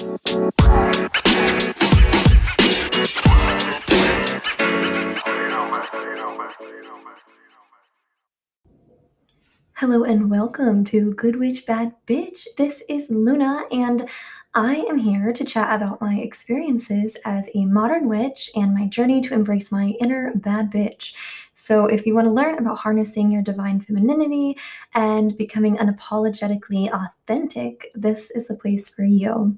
Hello and welcome to Good Witch Bad Bitch. This is Luna, and I am here to chat about my experiences as a modern witch and my journey to embrace my inner bad bitch. So, if you want to learn about harnessing your divine femininity and becoming unapologetically authentic, this is the place for you.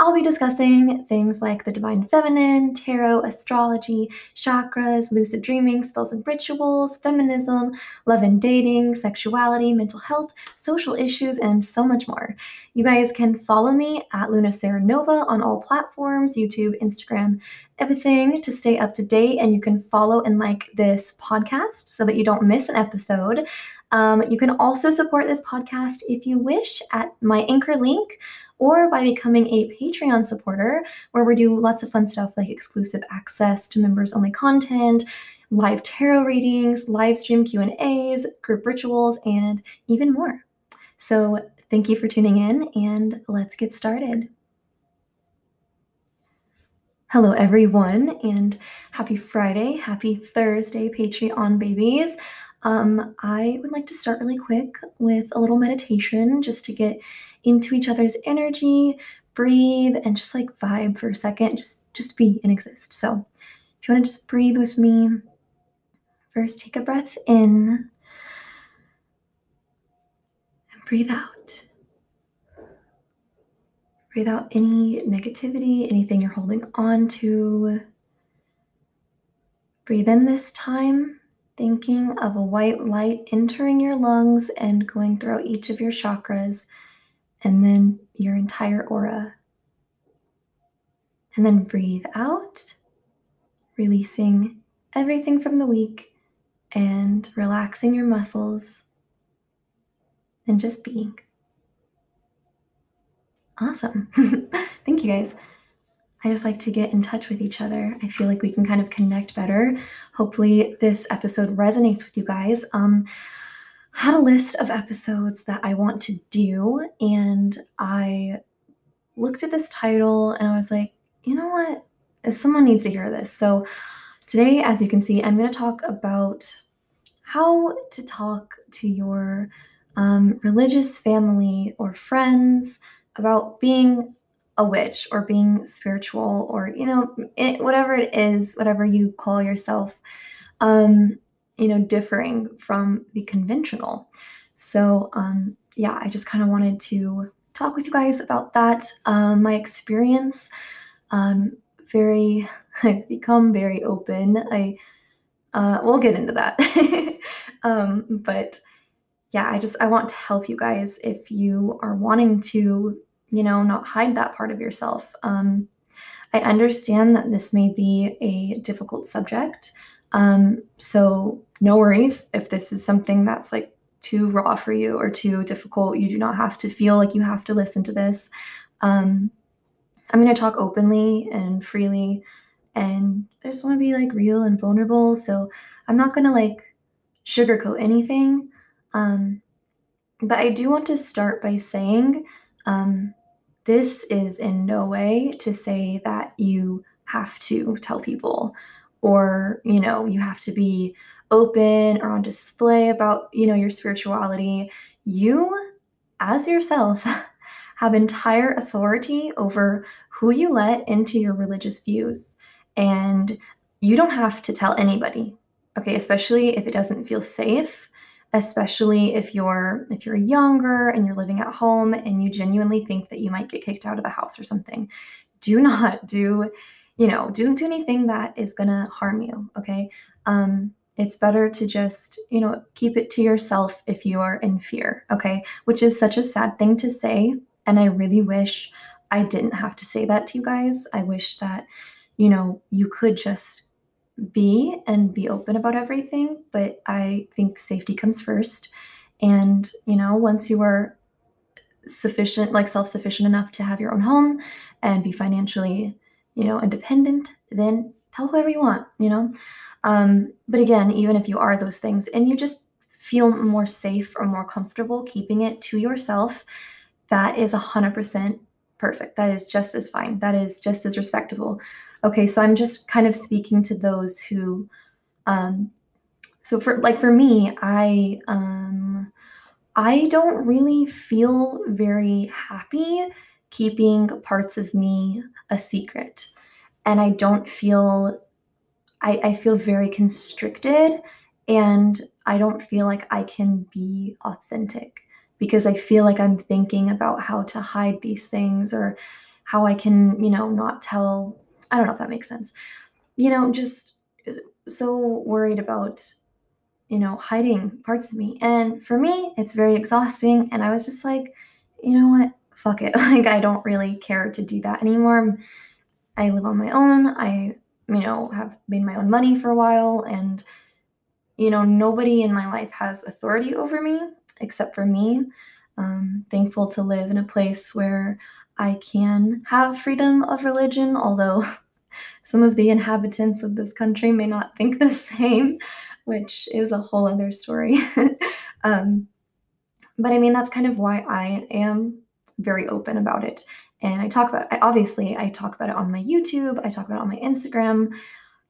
I'll be discussing things like the divine feminine, tarot, astrology, chakras, lucid dreaming, spells and rituals, feminism, love and dating, sexuality, mental health, social issues, and so much more. You guys can follow me at Luna Sarah Nova on all platforms YouTube, Instagram, everything to stay up to date. And you can follow and like this podcast so that you don't miss an episode. Um, you can also support this podcast if you wish at my anchor link or by becoming a Patreon supporter, where we do lots of fun stuff like exclusive access to members only content, live tarot readings, live stream Q&As, group rituals, and even more. So thank you for tuning in and let's get started. Hello, everyone, and happy Friday, happy Thursday, Patreon babies. Um, I would like to start really quick with a little meditation just to get into each other's energy, breathe, and just like vibe for a second. Just just be and exist. So if you want to just breathe with me, first take a breath in and breathe out. Breathe out any negativity, anything you're holding on to. Breathe in this time, thinking of a white light entering your lungs and going throughout each of your chakras and then your entire aura. And then breathe out, releasing everything from the week and relaxing your muscles and just being. Awesome. Thank you guys. I just like to get in touch with each other. I feel like we can kind of connect better. Hopefully, this episode resonates with you guys. Um, had a list of episodes that I want to do, and I looked at this title and I was like, you know what? Someone needs to hear this. So, today, as you can see, I'm going to talk about how to talk to your um, religious family or friends about being a witch or being spiritual or, you know, it, whatever it is, whatever you call yourself. Um, you know, differing from the conventional. So, um, yeah, I just kind of wanted to talk with you guys about that. Um, my experience, um, very, I've become very open. I, uh, we'll get into that. um, but yeah, I just, I want to help you guys if you are wanting to, you know, not hide that part of yourself. Um, I understand that this may be a difficult subject. Um, so no worries if this is something that's like too raw for you or too difficult. You do not have to feel like you have to listen to this. Um, I'm going to talk openly and freely, and I just want to be like real and vulnerable. So I'm not going to like sugarcoat anything. Um, but I do want to start by saying um, this is in no way to say that you have to tell people or, you know, you have to be open or on display about, you know, your spirituality, you as yourself have entire authority over who you let into your religious views. And you don't have to tell anybody. Okay, especially if it doesn't feel safe, especially if you're if you're younger and you're living at home and you genuinely think that you might get kicked out of the house or something. Do not do, you know, do do anything that is gonna harm you. Okay. Um, it's better to just, you know, keep it to yourself if you are in fear, okay? Which is such a sad thing to say. And I really wish I didn't have to say that to you guys. I wish that, you know, you could just be and be open about everything. But I think safety comes first. And, you know, once you are sufficient, like self sufficient enough to have your own home and be financially, you know, independent, then tell whoever you want, you know? Um, but again, even if you are those things and you just feel more safe or more comfortable keeping it to yourself, that is 100% perfect. That is just as fine. That is just as respectable. Okay, so I'm just kind of speaking to those who um so for like for me, I um I don't really feel very happy keeping parts of me a secret. And I don't feel I, I feel very constricted and I don't feel like I can be authentic because I feel like I'm thinking about how to hide these things or how I can, you know, not tell. I don't know if that makes sense. You know, just so worried about, you know, hiding parts of me. And for me, it's very exhausting. And I was just like, you know what? Fuck it. Like, I don't really care to do that anymore. I live on my own. I, you know, have made my own money for a while. And, you know, nobody in my life has authority over me except for me. Um, thankful to live in a place where I can have freedom of religion, although some of the inhabitants of this country may not think the same, which is a whole other story. um, but I mean, that's kind of why I am very open about it. And I talk about. I, obviously, I talk about it on my YouTube, I talk about it on my Instagram.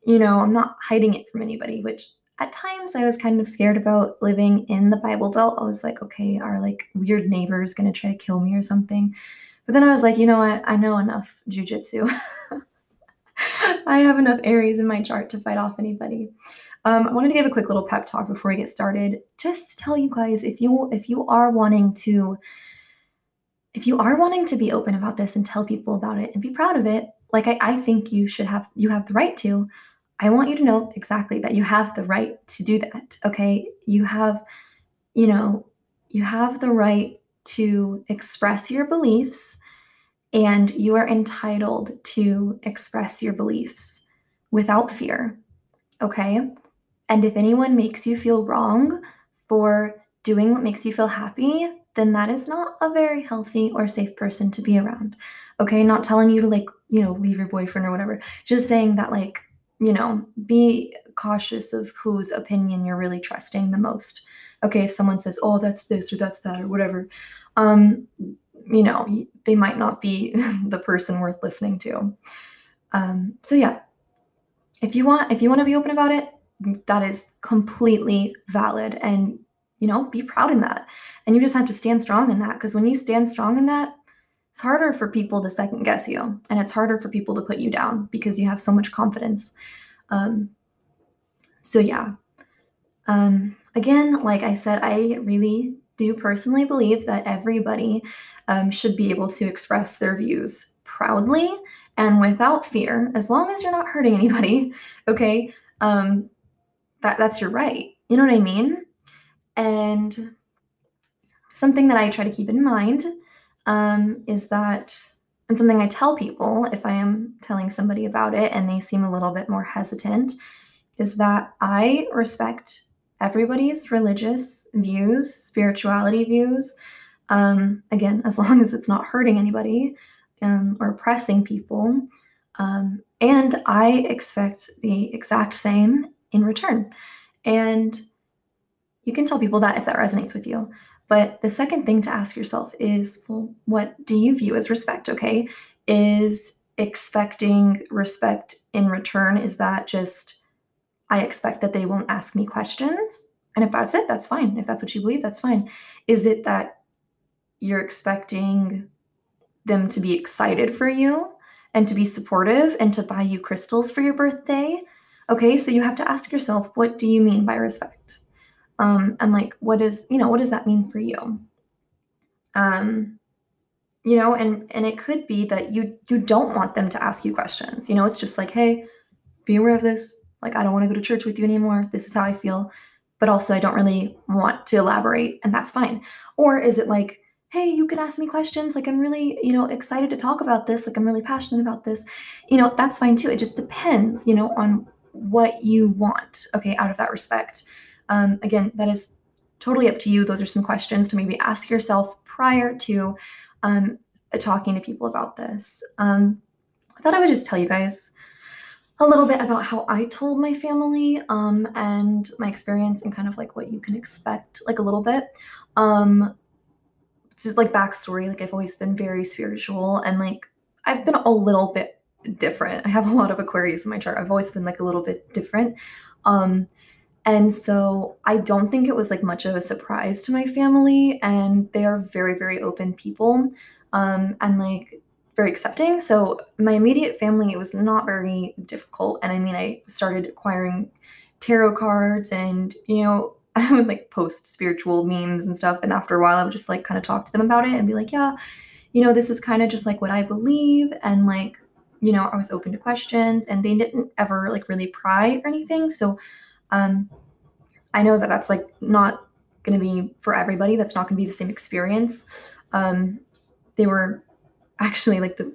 You know, I'm not hiding it from anybody, which at times I was kind of scared about living in the Bible Belt. I was like, okay, are like weird neighbors gonna try to kill me or something? But then I was like, you know what? I know enough jujitsu. I have enough Aries in my chart to fight off anybody. Um, I wanted to give a quick little pep talk before we get started, just to tell you guys if you if you are wanting to if you are wanting to be open about this and tell people about it and be proud of it, like I, I think you should have you have the right to. I want you to know exactly that you have the right to do that. Okay. You have, you know, you have the right to express your beliefs and you are entitled to express your beliefs without fear. Okay. And if anyone makes you feel wrong for doing what makes you feel happy, then that is not a very healthy or safe person to be around. Okay. Not telling you to, like, you know, leave your boyfriend or whatever, just saying that, like, you know, be cautious of whose opinion you're really trusting the most. Okay, if someone says, "Oh, that's this or that's that or whatever," um, you know, they might not be the person worth listening to. Um, so yeah, if you want, if you want to be open about it, that is completely valid, and you know, be proud in that. And you just have to stand strong in that because when you stand strong in that, it's harder for people to second guess you and it's harder for people to put you down because you have so much confidence. Um, so yeah. Um, again like i said i really do personally believe that everybody um, should be able to express their views proudly and without fear as long as you're not hurting anybody okay? Um, that, that's your right. You know what i mean and something that i try to keep in mind um, is that, and something I tell people if I am telling somebody about it and they seem a little bit more hesitant, is that I respect everybody's religious views, spirituality views. Um, again, as long as it's not hurting anybody um, or oppressing people. Um, and I expect the exact same in return. And you can tell people that if that resonates with you. But the second thing to ask yourself is, well, what do you view as respect? Okay. Is expecting respect in return, is that just, I expect that they won't ask me questions? And if that's it, that's fine. If that's what you believe, that's fine. Is it that you're expecting them to be excited for you and to be supportive and to buy you crystals for your birthday? Okay, so you have to ask yourself, what do you mean by respect? Um, and like what is you know what does that mean for you? Um, you know and and it could be that you you don't want them to ask you questions. You know it's just like hey be aware of this. Like i don't want to go to church with you anymore. This is how i feel. But also i don't really want to elaborate and that's fine. Or is it like hey you can ask me questions. Like i'm really you know excited to talk about this. Like i'm really passionate about this. You know that's fine too. It just depends you know on what you want okay out of that respect um, again, that is totally up to you. Those are some questions to maybe ask yourself prior to um, talking to people about this. Um, I thought I would just tell you guys a little bit about how I told my family um, and my experience and kind of like what you can expect, like a little bit. Um, just like backstory, like I've always been very spiritual and like I've been a little bit different. I have a lot of Aquarius in my chart. I've always been like a little bit different. Um and so I don't think it was like much of a surprise to my family and they are very very open people. Um and like very accepting. So my immediate family it was not very difficult and I mean I started acquiring tarot cards and you know I would like post spiritual memes and stuff. And after a while, I would just like kind of talk to them about it and be like, yeah, you know, this is kind of just like what I believe. And like, you know, I was open to questions and they didn't ever like really pry or anything. So, um, I know that that's like not going to be for everybody. That's not going to be the same experience. Um, they were actually like the,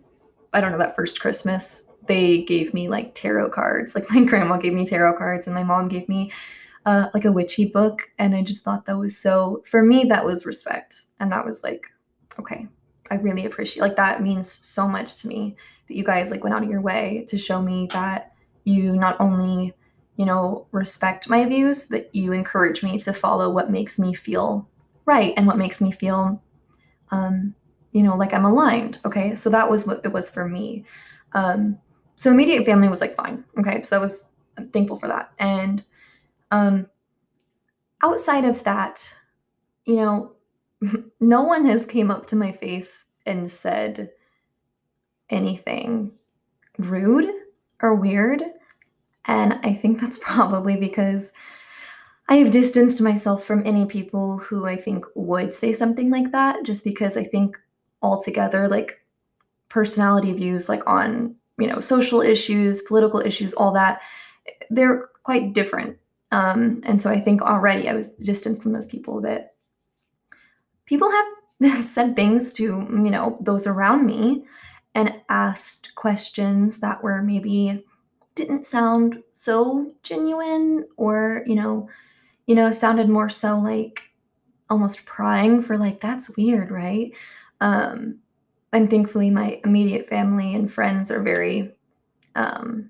I don't know, that first Christmas, they gave me like tarot cards. Like my grandma gave me tarot cards and my mom gave me uh, like a witchy book. And I just thought that was so, for me, that was respect. And that was like, okay, I really appreciate, like, that means so much to me that you guys like went out of your way to show me that you not only, you know, respect my views, but you encourage me to follow what makes me feel right and what makes me feel, um, you know, like I'm aligned. Okay. So that was what it was for me. Um, so immediate family was like fine. Okay. So I was thankful for that. And um, outside of that, you know, no one has came up to my face and said anything rude or weird. And I think that's probably because I have distanced myself from any people who I think would say something like that, just because I think altogether, like personality views, like on, you know, social issues, political issues, all that, they're quite different um, and so I think already I was distanced from those people a bit. People have said things to, you know, those around me and asked questions that were maybe didn't sound so genuine or, you know, you know, sounded more so like almost prying for like that's weird, right? Um and thankfully my immediate family and friends are very um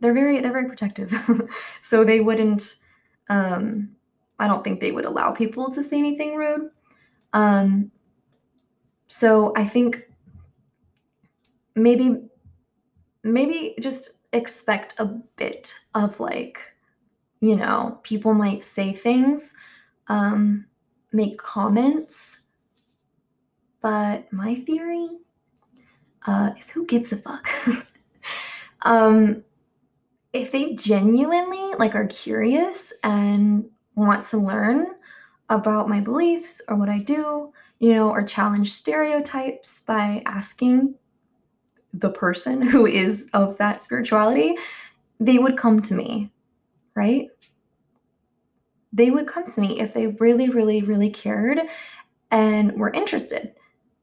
they're very they're very protective so they wouldn't um i don't think they would allow people to say anything rude um so i think maybe maybe just expect a bit of like you know people might say things um make comments but my theory uh is who gives a fuck? Um if they genuinely like are curious and want to learn about my beliefs or what I do, you know, or challenge stereotypes by asking the person who is of that spirituality, they would come to me, right? They would come to me if they really, really, really cared and were interested.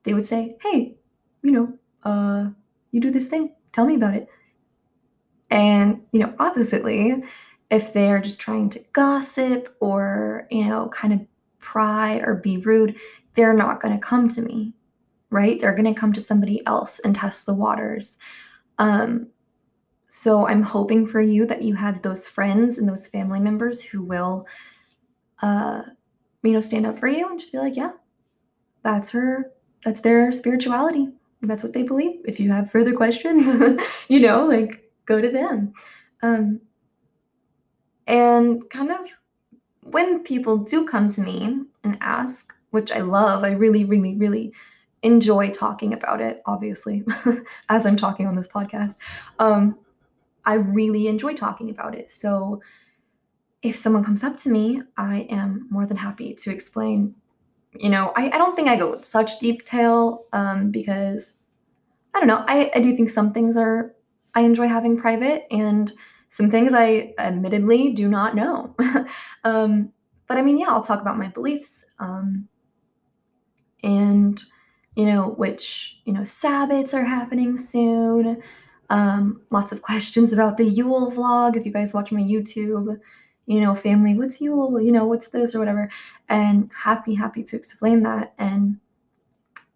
They would say, hey, you know, uh, you do this thing, tell me about it. And, you know, oppositely, if they're just trying to gossip or, you know, kind of pry or be rude, they're not going to come to me, right? They're going to come to somebody else and test the waters. Um, so I'm hoping for you that you have those friends and those family members who will, uh, you know, stand up for you and just be like, yeah, that's her, that's their spirituality. That's what they believe. If you have further questions, you know, like go to them. Um, and kind of when people do come to me and ask, which I love, I really, really, really enjoy talking about it, obviously, as I'm talking on this podcast. Um, I really enjoy talking about it. So if someone comes up to me, I am more than happy to explain. You know, I, I don't think I go such detail um, because I don't know. I, I do think some things are I enjoy having private and some things I admittedly do not know. um, but I mean, yeah, I'll talk about my beliefs um, and, you know, which, you know, Sabbats are happening soon. Um, lots of questions about the Yule vlog. If you guys watch my YouTube, you know, family, what's Yule? You know, what's this or whatever. And happy, happy to explain that. And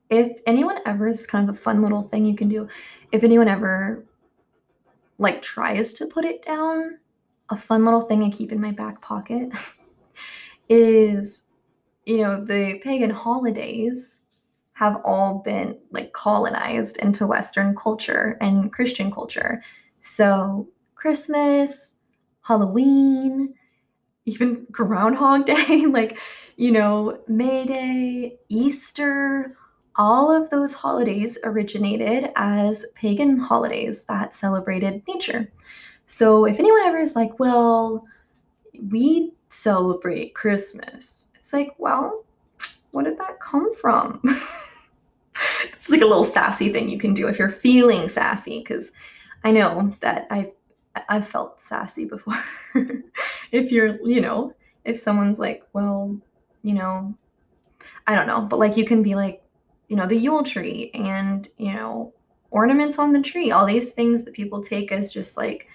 if anyone ever, is kind of a fun little thing you can do. If anyone ever like tries to put it down, a fun little thing I keep in my back pocket is you know, the pagan holidays have all been like colonized into Western culture and Christian culture. So, Christmas, Halloween, even Groundhog Day, like, you know, May Day, Easter, all of those holidays originated as pagan holidays that celebrated nature. So, if anyone ever is like, well, we celebrate Christmas, it's like, well, what did that come from? it's like a little sassy thing you can do if you're feeling sassy, because I know that I've I've felt sassy before. if you're, you know, if someone's like, well, you know, I don't know, but like you can be like, you know, the Yule tree and, you know, ornaments on the tree, all these things that people take as just like,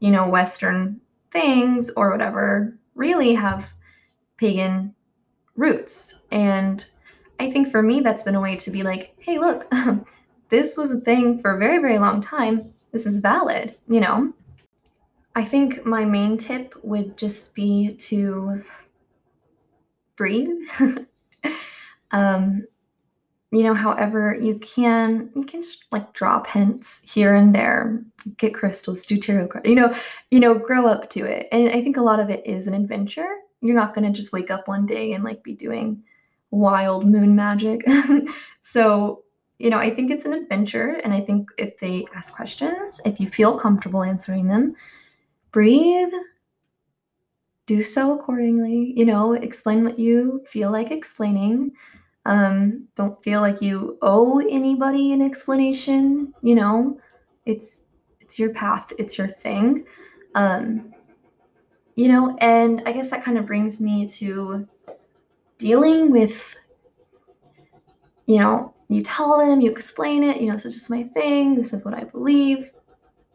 you know, Western things or whatever really have pagan roots. And I think for me, that's been a way to be like, hey, look, this was a thing for a very, very long time. This is valid, you know? I think my main tip would just be to breathe. um, you know, however, you can you can just like drop hints here and there, get crystals, do tarot cards, you know, you know, grow up to it. And I think a lot of it is an adventure. You're not gonna just wake up one day and like be doing wild moon magic. so, you know, I think it's an adventure. And I think if they ask questions, if you feel comfortable answering them, breathe, do so accordingly. You know, explain what you feel like explaining. Um, don't feel like you owe anybody an explanation. You know, it's it's your path, it's your thing. Um, you know, and I guess that kind of brings me to dealing with, you know, you tell them, you explain it, you know, this is just my thing, this is what I believe,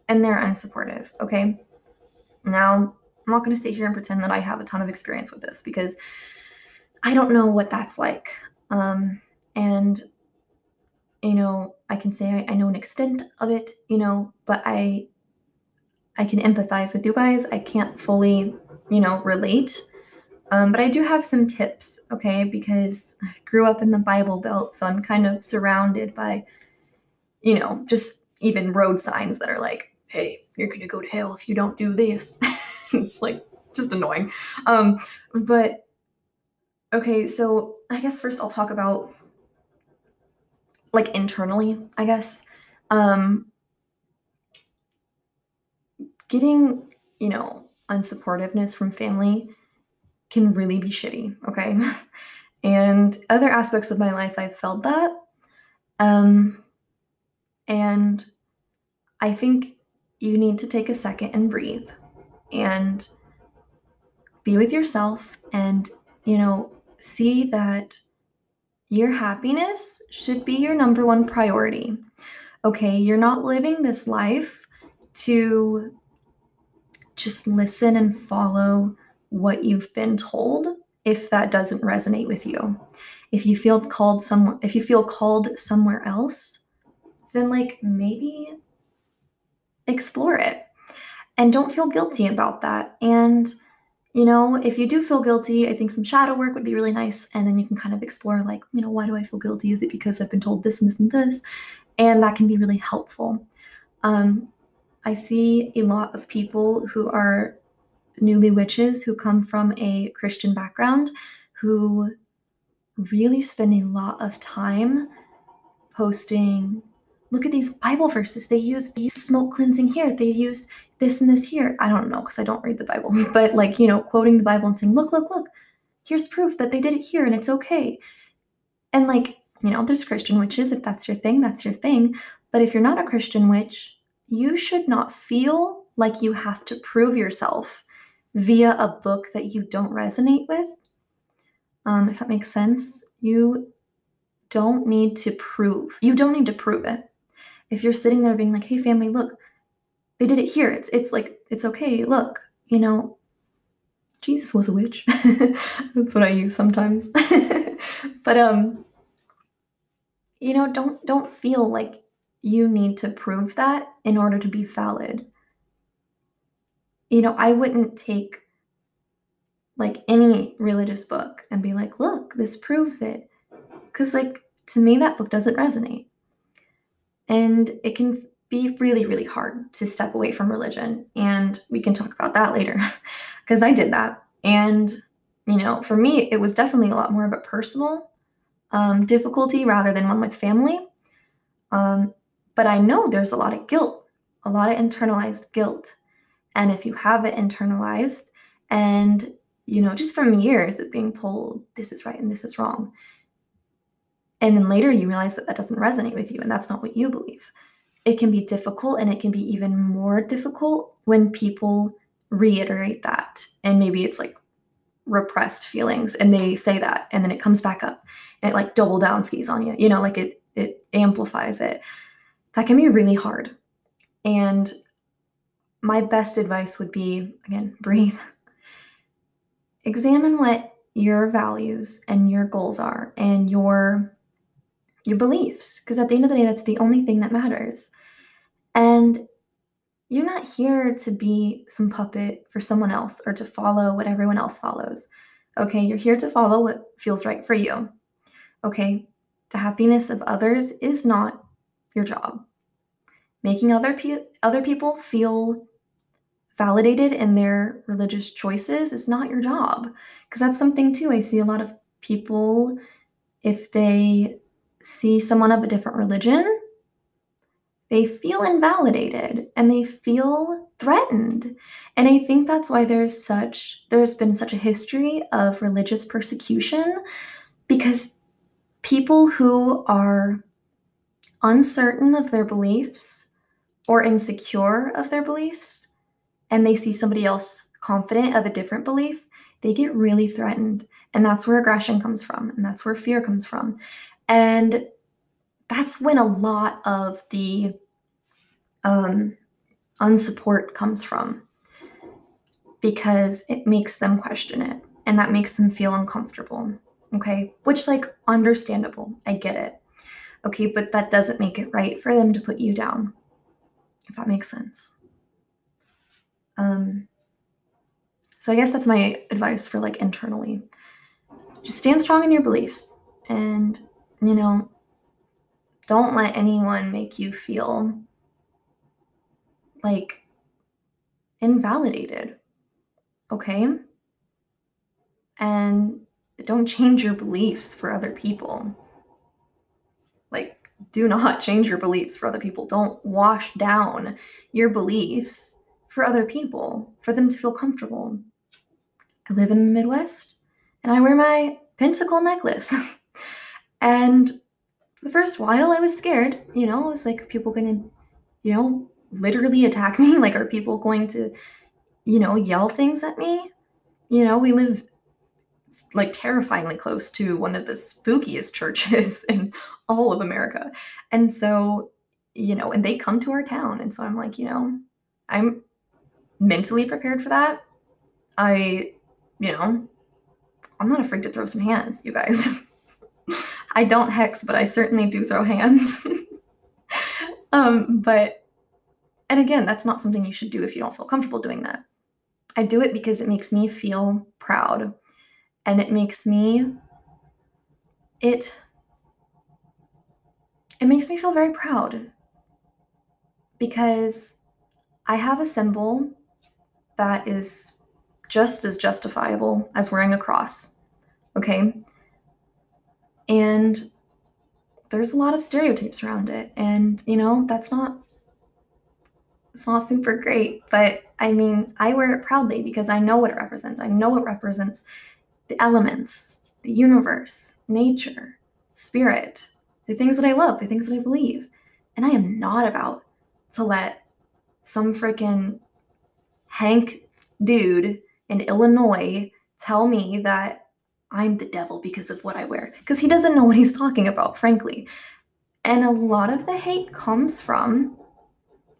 and they're unsupportive. Okay. Now, I'm not going to sit here and pretend that I have a ton of experience with this because I don't know what that's like. Um, and, you know, I can say I, I know an extent of it, you know, but I, I can empathize with you guys. I can't fully, you know, relate um, but I do have some tips, okay, because I grew up in the Bible Belt, so I'm kind of surrounded by, you know, just even road signs that are like, hey, you're going to go to hell if you don't do this. it's like just annoying. Um, but okay, so I guess first I'll talk about like internally, I guess. Um, getting, you know, unsupportiveness from family can really be shitty, okay? and other aspects of my life, I've felt that. Um, and I think you need to take a second and breathe and be with yourself and, you know, see that your happiness should be your number one priority. Okay, you're not living this life to just listen and follow what you've been told if that doesn't resonate with you. If you feel called some if you feel called somewhere else, then like maybe explore it. And don't feel guilty about that. And you know, if you do feel guilty, I think some shadow work would be really nice. And then you can kind of explore, like, you know, why do I feel guilty? Is it because I've been told this and this and this? And that can be really helpful. Um, I see a lot of people who are newly witches who come from a Christian background who really spend a lot of time posting look at these bible verses. They use they smoke cleansing here. They use this and this here. I don't know because i don't read the bible but like you know quoting the bible and saying look look look. Here's proof that they did it here and it's okay. And like you know there's christian witches if that's your thing that's your thing. But if you're not a christian witch you should not feel like you have to prove yourself via a book that you don't resonate with. Um, if that makes sense, you don't need to prove. You don't need to prove it. If you're sitting there being like, "Hey, family, look, they did it here. It's it's like it's okay. Look, you know, Jesus was a witch." That's what I use sometimes. but um, you know, don't don't feel like you need to prove that in order to be valid you know, I wouldn't take like any religious book and be like, look, this proves it. Because, like, to me, that book doesn't resonate. And it can be really, really hard to step away from religion. And we can talk about that later because I did that. And, you know, for me, it was definitely a lot more of a personal um, difficulty rather than one with family. Um, but I know there's a lot of guilt, a lot of internalized guilt. And if you have it internalized and, you know, just from years of being told this is right and this is wrong, and then later you realize that that doesn't resonate with you and that's not what you believe it can be difficult and it can be even more difficult when people reiterate that. And maybe it's like repressed feelings and they say that and then it comes back up and it like double down skis on you you know like it it amplifies it. That can be really hard. And my best advice would be again breathe examine what your values and your goals are and your your beliefs, because at the end of the day, that's the only thing that matters. And you're not here to be some puppet for someone else or to follow what everyone else follows. Okay, you're here to follow what feels right for you. Okay, the happiness of others is not your job. Making other pe- other people feel validated in their religious choices is not your job because that's something too I see a lot of people if they see someone of a different religion, they feel invalidated and they feel threatened. And I think that's why there's such there's been such a history of religious persecution because people who are uncertain of their beliefs or insecure of their beliefs and they see somebody else confident of a different belief, they get really threatened. And that's where aggression comes from and that's where fear comes from. And that's when a lot of the um, unsupport comes from because it makes them question it and that makes them feel uncomfortable. Okay, which, like, understandable. I get it. Okay, but that doesn't make it right for them to put you down, if that makes sense. Um, so I guess that's my advice for like internally. Just stand strong in your beliefs and you know, don't let anyone make you feel like invalidated. Okay? And don't change your beliefs for other people. Like, do not change your beliefs for other people. Don't wash down your beliefs for other people, for them to feel comfortable. I live in the Midwest and I wear my pentacle necklace. And the first while, I was scared. You know, I was like, people gonna, you know, literally attack me? Like, are people going to, you know, yell things at me? You know, we live like terrifyingly close to one of the spookiest churches in all of America. And so, you know, and they come to our town. And so I'm like, you know, I'm mentally prepared for that. I, you know, I'm not afraid to throw some hands, you guys. I don't hex, but I certainly do throw hands. um, but, and again, that's not something you should do if you don't feel comfortable doing that. I do it because it makes me feel proud and it makes me, it, it makes me feel very proud because I have a symbol that is just as justifiable as wearing a cross. Okay. And there's a lot of stereotypes around it. And, you know, that's not it's not super great, but I mean, I wear it proudly because I know what it represents. I know it represents the elements, the universe, nature, spirit, the things that I love, the things that I believe. And I am not about to let some freaking Hank dude in Illinois tell me that I'm the devil because of what I wear. Because he doesn't know what he's talking about, frankly. And a lot of the hate comes from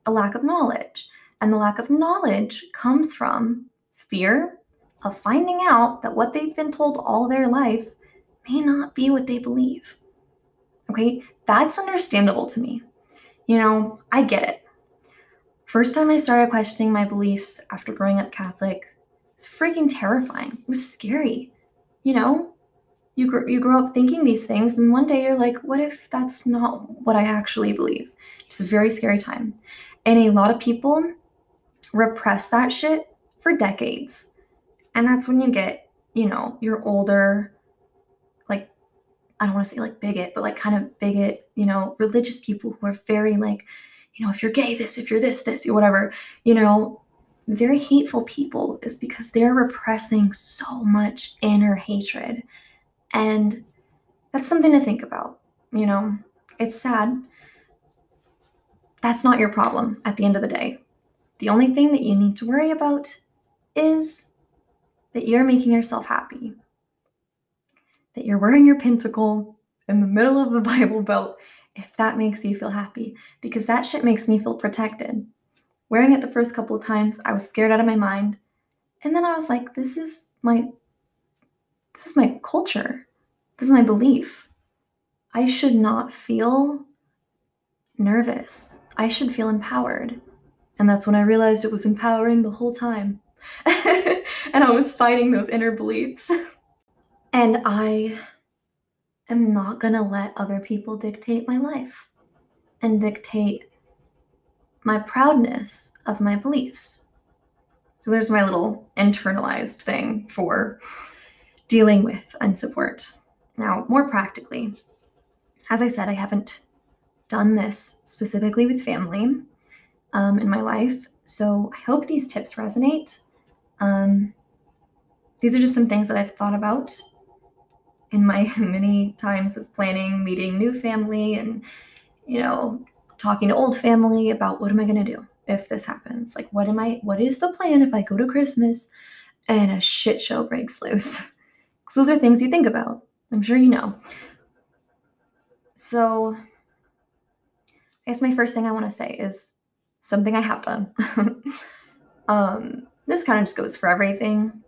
a lack of knowledge. And the lack of knowledge comes from fear of finding out that what they've been told all their life may not be what they believe. Okay, that's understandable to me. You know, I get it. First time I started questioning my beliefs after growing up Catholic, It's freaking terrifying. It was scary. You know, you grow, you grow up thinking these things, and one day you're like, what if that's not what I actually believe? It's a very scary time. And a lot of people repress that shit for decades. And that's when you get, you know, you're older, like, I don't want to say like bigot, but like kind of bigot, you know, religious people who are very like, you know, if you're gay, this, if you're this, this, whatever, you know, very hateful people is because they're repressing so much inner hatred. And that's something to think about. You know, it's sad. That's not your problem at the end of the day. The only thing that you need to worry about is that you're making yourself happy, that you're wearing your pentacle in the middle of the Bible Belt if that makes you feel happy, because that shit makes me feel protected. Wearing it the first couple of times, I was scared out of my mind. And then I was like, this is my this is my culture. This is my belief. I should not feel nervous. I should feel empowered. And that's when I realized it was empowering the whole time. and I was fighting those inner beliefs. and I am not going to let other people dictate my life and dictate my proudness of my beliefs. So there's my little internalized thing for dealing with unsupport. Now, more practically, as I said, I haven't done this specifically with family um, in my life. So I hope these tips resonate. Um, these are just some things that I've thought about in my many times of planning, meeting new family, and you know, talking to old family about what am I going to do if this happens? Like, what am I? What is the plan if I go to Christmas and a shit show breaks loose? Because those are things you think about. I'm sure you know. So, I guess my first thing I want to say is something I have done. um, this kind of just goes for everything.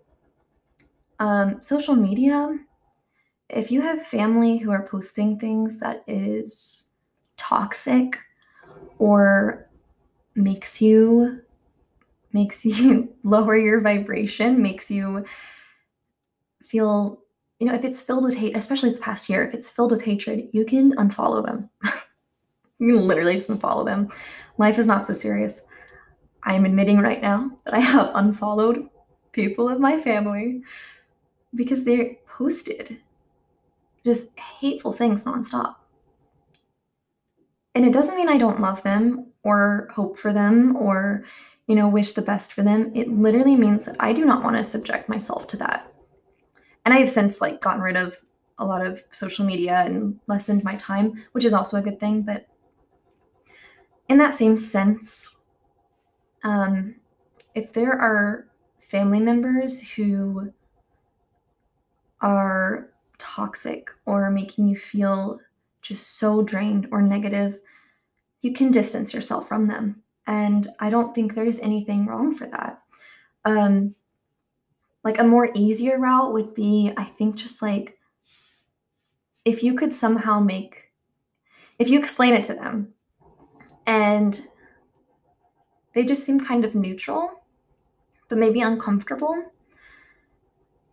Um, social media, if you have family who are posting things that is toxic or makes you makes you lower your vibration, makes you feel, you know, if it's filled with hate, especially this past year, if it's filled with hatred, you can unfollow them. you can literally just unfollow them. Life is not so serious. I am admitting right now that I have unfollowed people of my family because they posted just hateful things nonstop. And it doesn't mean I don't love them or hope for them or, you know, wish the best for them. It literally means that I do not want to subject myself to that. And I have since like gotten rid of a lot of social media and lessened my time, which is also a good thing. But in that same sense, um, if there are family members who are toxic or making you feel just so drained or negative, you can distance yourself from them. And I don't think there's anything wrong for that. Um, like a more easier route would be, I think, just like if you could somehow make, if you explain it to them and they just seem kind of neutral, but maybe uncomfortable.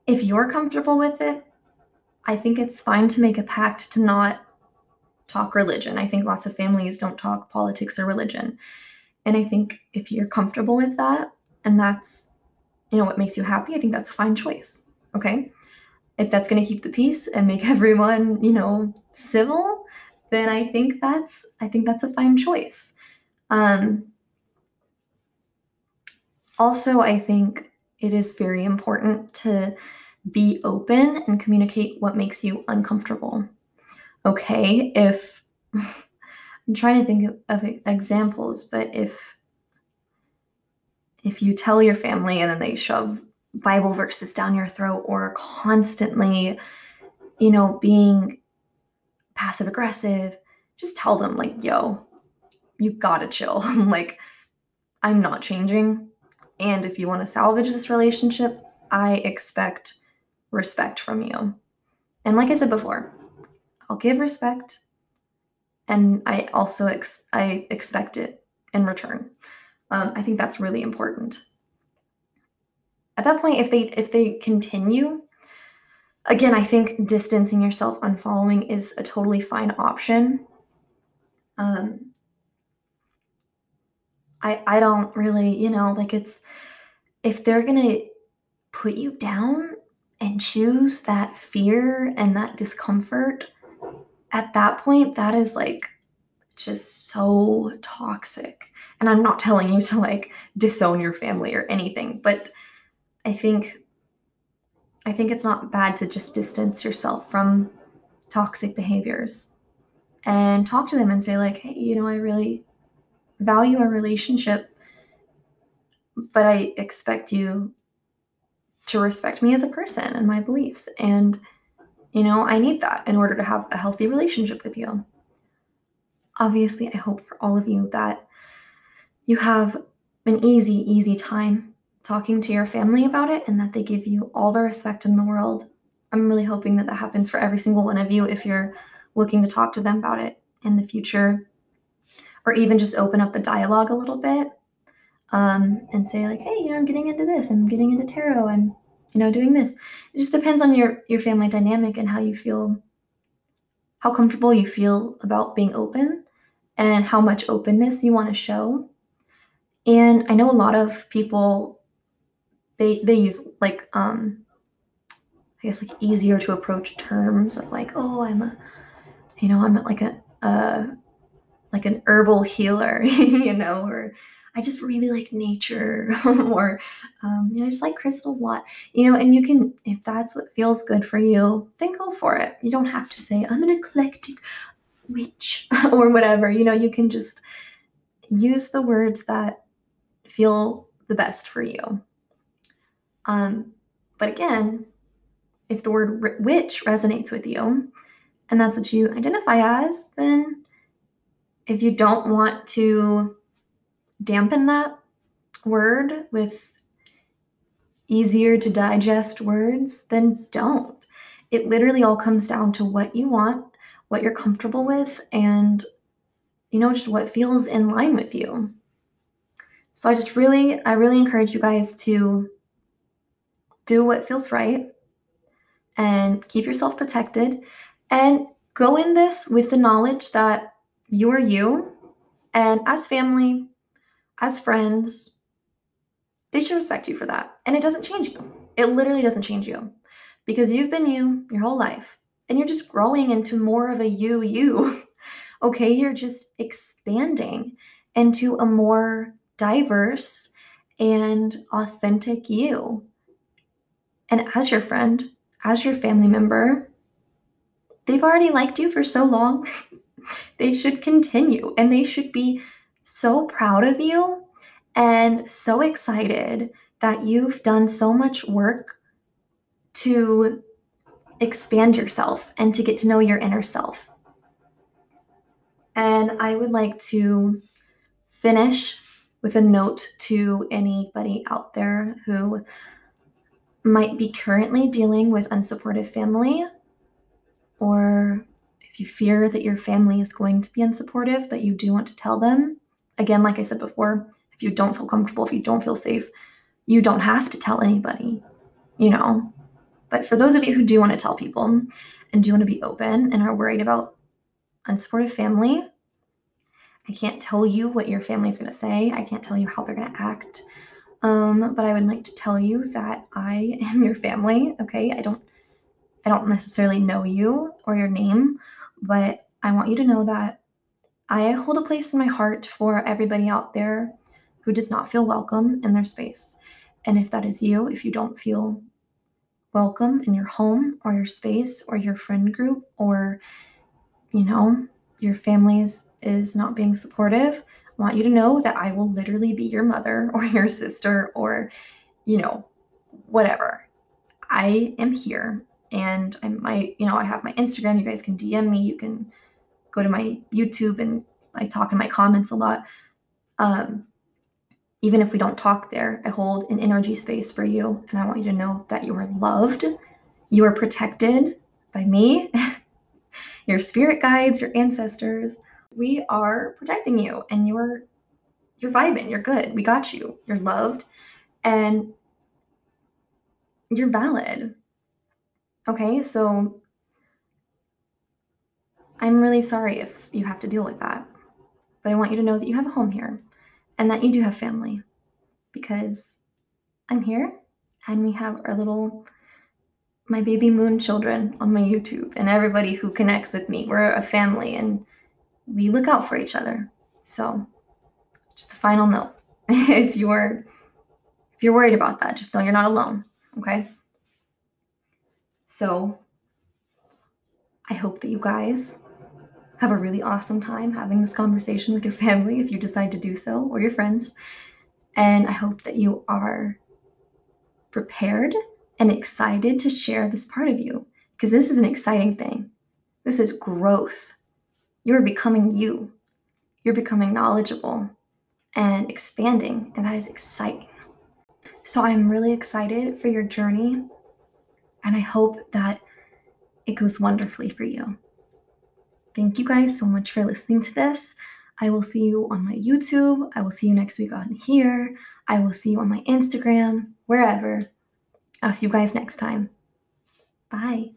If you're comfortable with it, I think it's fine to make a pact to not talk religion. I think lots of families don't talk politics or religion. And I think if you're comfortable with that and that's you know what makes you happy, I think that's a fine choice. Okay? If that's going to keep the peace and make everyone, you know, civil, then I think that's I think that's a fine choice. Um, also, I think it is very important to be open and communicate what makes you uncomfortable. Okay, if I'm trying to think of, examples, but if if you tell your family and then they shove Bible verses down your throat or constantly, you know, being passive aggressive, just tell them, like, yo, you gotta chill. like, I'm not changing. And if you want to salvage this relationship, I expect respect from you. And like I said before, I'll give respect and I also ex- I expect it in return. Um, I think that's really important. at that point if they if they continue again i think distancing yourself unfollowing is a totally fine option um i i don't really you know like it's if they're gonna put you down and choose that fear and that discomfort at that point that is like just so toxic. And i'm not telling you to like disown your family or anything but i think i think it's not bad to just distance yourself from toxic behaviors and talk to them and say like hey you know i really value our relationship but i expect you to respect me as a person and my beliefs. And you know i need that in order to have a healthy relationship with you. Obviously, I hope for all of you that you have an easy, easy time talking to your family about it and that they give you all the respect in the world. I'm really hoping that that happens for every single one of you if you're looking to talk to them about it in the future or even just open up the dialogue a little bit um, and say like hey you know i'm getting into this i'm getting into tarot i'm you know doing this it just depends on your your family dynamic and how you feel how comfortable you feel about being open and how much openness you want to show. And I know a lot of people they they use like um I guess like easier to approach terms of like, oh, I'm a you know, I'm like a uh like an herbal healer, you know, or I just really like nature, or um, you know, I just like crystals a lot, you know. And you can, if that's what feels good for you, then go for it. You don't have to say I'm an eclectic witch or whatever. You know, you can just use the words that feel the best for you. Um, but again, if the word witch resonates with you and that's what you identify as, then if you don't want to dampen that word with easier to digest words, then don't. It literally all comes down to what you want what you're comfortable with and you know just what feels in line with you so i just really i really encourage you guys to do what feels right and keep yourself protected and go in this with the knowledge that you are you and as family as friends they should respect you for that and it doesn't change you it literally doesn't change you because you've been you your whole life and you're just growing into more of a you you. okay, you're just expanding into a more diverse and authentic you. And as your friend, as your family member, they've already liked you for so long. they should continue and they should be so proud of you and so excited that you've done so much work to expand yourself and to get to know your inner self. And I would like to finish with a note to anybody out there who might be currently dealing with unsupportive family, or if you fear that your family is going to be unsupportive, but you do want to tell them. Again, like I said before, if you don't feel comfortable, if you don't feel safe, you don't have to tell anybody. You know, but for those of you who do want to tell people and do want to be open and are worried about unsupportive family, I can't tell you what your family is going to say. I can't tell you how they're going to act. Um, but I would like to tell you that I am your family. Okay, I don't, I don't necessarily know you or your name, but I want you to know that I hold a place in my heart for everybody out there who does not feel welcome in their space. And if that is you, if you don't feel welcome in your home or your space or your friend group or you know your family is, is not being supportive i want you to know that i will literally be your mother or your sister or you know whatever. I am here and i might you know i have my instagram. You guys can dm me. You can go to my youtube and i talk in my comments a lot um, even if we don't talk there, I hold an energy space for you. And I want you to know that you are loved, you are protected by me, your spirit guides, your ancestors. We are protecting you and you're you're vibing, you're good. We got you. You're loved. And you're valid. Okay, so I'm really sorry if you have to deal with that. But I want you to know that you have a home here and that you do have family because I'm here and we have our little my baby moon children on my YouTube and everybody who connects with me. We're a family and we look out for each other. So, just a final note. if you're if you're worried about that, just know you're not alone, okay? So, I hope that you guys have a really awesome time having this conversation with your family if you decide to do so or your friends. And I hope that you are prepared and excited to share this part of you because this is an exciting thing. This is growth. You're becoming you, you're becoming knowledgeable and expanding, and that is exciting. So I'm really excited for your journey, and I hope that it goes wonderfully for you. Thank you guys so much for listening to this. I will see you on my YouTube. I will see you next week on here. I will see you on my Instagram, wherever. I'll see you guys next time. Bye.